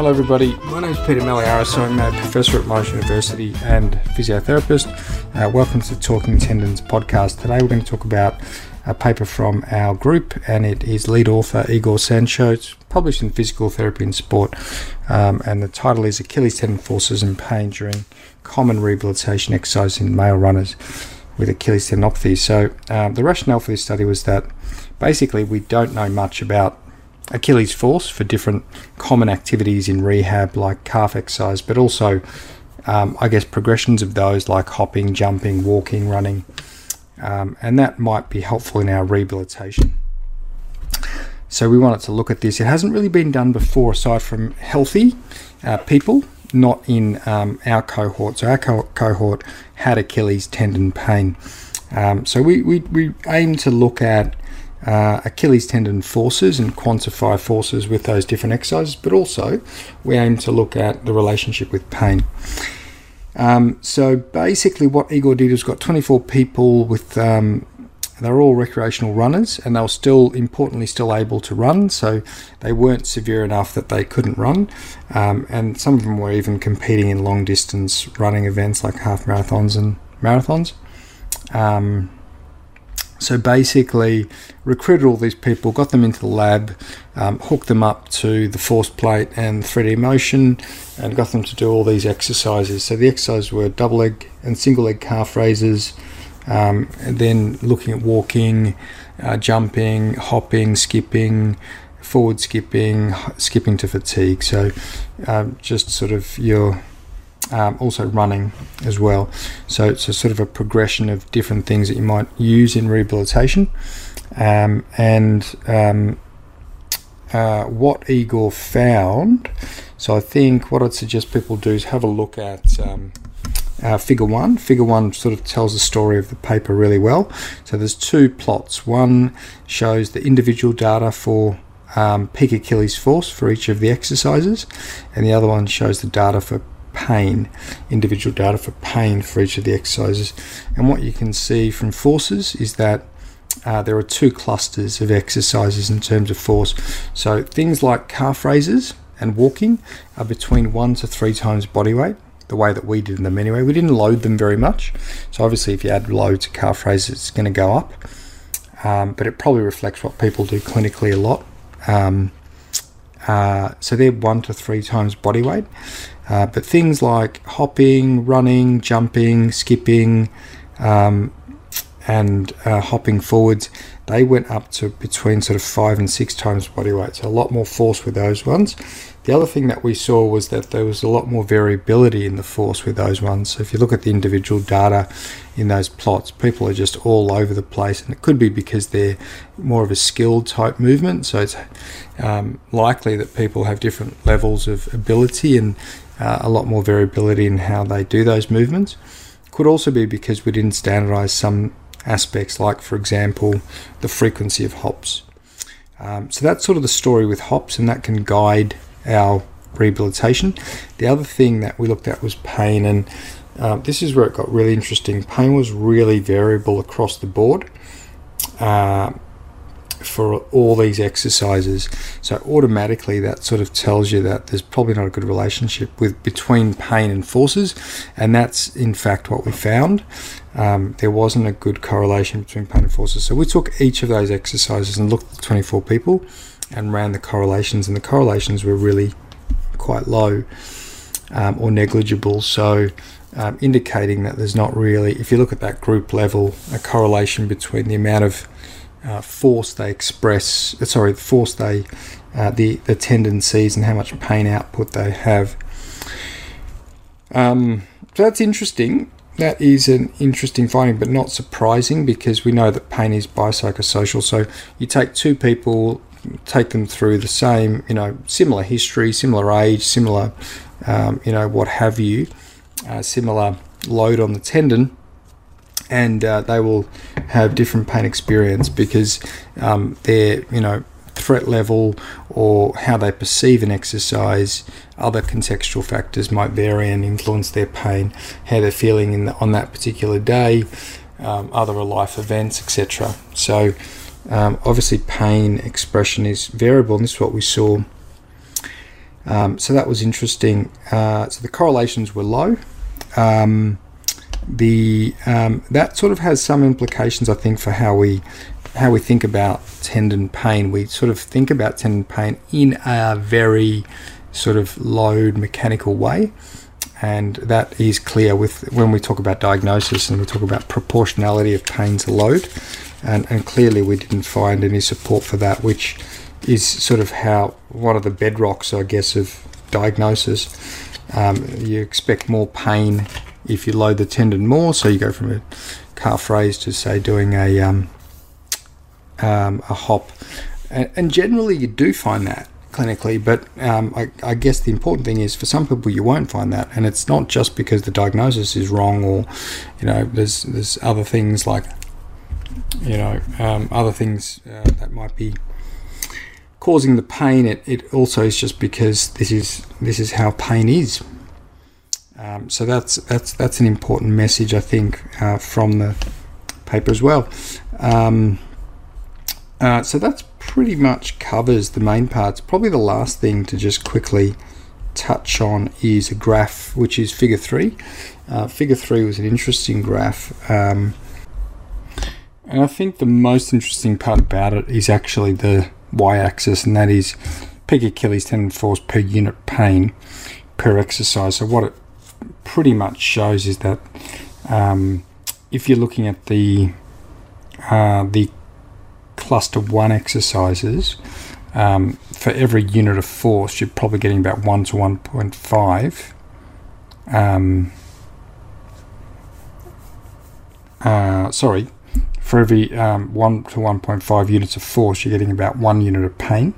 Hello, everybody. My name is Peter Malliaras. I'm a professor at Monash University and physiotherapist. Uh, welcome to Talking Tendons podcast. Today, we're going to talk about a paper from our group, and it is lead author Igor Sancho. It's published in Physical Therapy and Sport, um, and the title is Achilles tendon forces and pain during common rehabilitation exercise in male runners with Achilles tendinopathy. So, um, the rationale for this study was that basically we don't know much about Achilles force for different common activities in rehab, like calf exercise, but also, um, I guess, progressions of those like hopping, jumping, walking, running, um, and that might be helpful in our rehabilitation. So we wanted to look at this. It hasn't really been done before, aside from healthy uh, people, not in um, our cohort. So our co- cohort had Achilles tendon pain. Um, so we, we, we aim to look at uh, Achilles tendon forces and quantify forces with those different exercises, but also we aim to look at the relationship with pain. Um, so basically, what Igor did was got 24 people with um, they're all recreational runners, and they were still importantly still able to run. So they weren't severe enough that they couldn't run, um, and some of them were even competing in long distance running events like half marathons and marathons. Um, so basically, recruited all these people, got them into the lab, um, hooked them up to the force plate and 3D motion, and got them to do all these exercises. So the exercises were double leg and single leg calf raises, um, then looking at walking, uh, jumping, hopping, skipping, forward skipping, skipping to fatigue. So um, just sort of your um, also running as well. So it's a sort of a progression of different things that you might use in rehabilitation. Um, and um, uh, what Igor found, so I think what I'd suggest people do is have a look at um, uh, figure one. Figure one sort of tells the story of the paper really well. So there's two plots. One shows the individual data for um, peak Achilles force for each of the exercises, and the other one shows the data for pain, individual data for pain for each of the exercises. And what you can see from forces is that uh, there are two clusters of exercises in terms of force. So things like calf raises and walking are between one to three times body weight. The way that we did them anyway, we didn't load them very much. So obviously, if you add load to calf raises, it's going to go up. Um, but it probably reflects what people do clinically a lot. Um, uh, so they're one to three times body weight. Uh, but things like hopping, running, jumping, skipping, um, and uh, hopping forwards, they went up to between sort of five and six times body weight. So a lot more force with those ones. The other thing that we saw was that there was a lot more variability in the force with those ones. So if you look at the individual data in those plots, people are just all over the place, and it could be because they're more of a skilled type movement. So it's um, likely that people have different levels of ability and uh, a lot more variability in how they do those movements. Could also be because we didn't standardize some aspects, like, for example, the frequency of hops. Um, so that's sort of the story with hops, and that can guide our rehabilitation. The other thing that we looked at was pain, and uh, this is where it got really interesting. Pain was really variable across the board. Uh, for all these exercises. So automatically that sort of tells you that there's probably not a good relationship with between pain and forces, and that's in fact what we found. Um, there wasn't a good correlation between pain and forces. So we took each of those exercises and looked at 24 people and ran the correlations, and the correlations were really quite low um, or negligible. So um, indicating that there's not really, if you look at that group level, a correlation between the amount of uh, force they express, uh, sorry, the force they, uh, the, the tendencies and how much pain output they have. Um, so that's interesting. That is an interesting finding, but not surprising because we know that pain is biopsychosocial. So you take two people, take them through the same, you know, similar history, similar age, similar, um, you know, what have you, uh, similar load on the tendon, and uh, they will have different pain experience because um, their you know threat level or how they perceive an exercise other contextual factors might vary and influence their pain how they're feeling the, on that particular day um, other life events etc so um, obviously pain expression is variable and this is what we saw Um, so that was interesting. Uh, so the correlations were low. The um, that sort of has some implications, I think, for how we how we think about tendon pain. We sort of think about tendon pain in a very sort of load mechanical way, and that is clear with when we talk about diagnosis and we talk about proportionality of pain to load, and, and clearly we didn't find any support for that, which is sort of how one of the bedrocks, I guess, of diagnosis. Um, you expect more pain if you load the tendon more, so you go from a calf raise to say doing a um, um, a hop, and, and, generally you do find that clinically. But um, I, I, guess the important thing is for some people you won't find that, and it's not just because the diagnosis is wrong, or you know, there's there's other things like you know um, other things uh, that might be causing the pain. It, it also is just because this is this is how pain is. Um, so that's that's that's an important message I think uh, from the paper as well. Um, uh, so that's pretty much covers the main parts. Probably the last thing to just quickly touch on is a graph, which is figure three. Uh, figure three was an interesting graph. Um, and I think the most interesting part about it is actually the y-axis, and that is peak Achilles tendon force per unit pain per exercise. So what it pretty much shows is that um, if you're looking at the uh, the cluster one exercises, um, for every unit of force, you're probably getting about one to one point five. Um, uh, sorry, for every um, 1 to 1.5 units of force, you're getting about 1 unit of pain.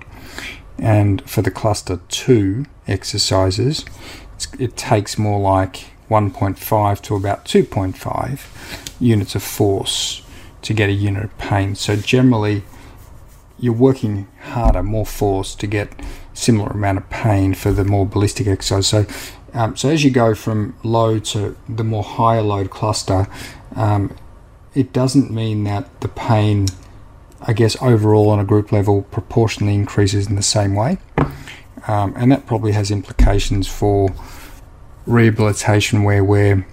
And for the cluster 2 exercises, it takes more like 1.5 to about 2.5 units of force to get a unit of pain. So generally, you're working harder, more force to get similar amount of pain for the more ballistic exercise. So, um, so as you go from low to the more higher load cluster, um, it doesn't mean that the pain, I guess, overall on a group level proportionally increases in the same way. Um, and that probably has implications for rehabilitation where we're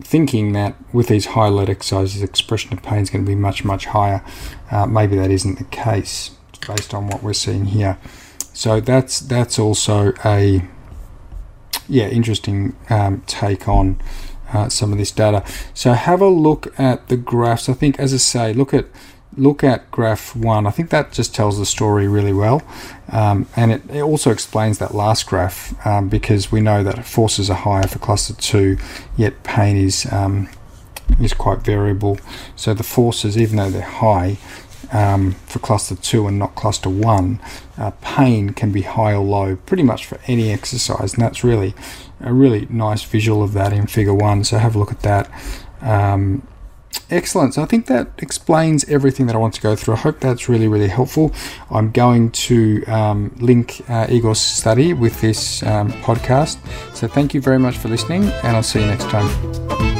thinking that with these high load exercises, expression of pain is going to be much, much higher. Uh, maybe that isn't the case based on what we're seeing here. So that's that's also a yeah interesting um, take on uh, some of this data. So have a look at the graphs. I think, as I say, look at look at graph one. I think that just tells the story really well, um, and it, it, also explains that last graph um, because we know that forces are higher for cluster two, yet pain is um, is quite variable. So the forces, even though they're high, um, for cluster 2 and not cluster 1, uh, pain can be high or low pretty much for any exercise, and that's really a really nice visual of that in figure 1. So have a look at that. Um, excellent. So I think that explains everything that I want to go through. I hope that's really, really helpful. I'm going to um, link uh, Igor's study with this um, podcast. So thank you very much for listening, and I'll see you next time.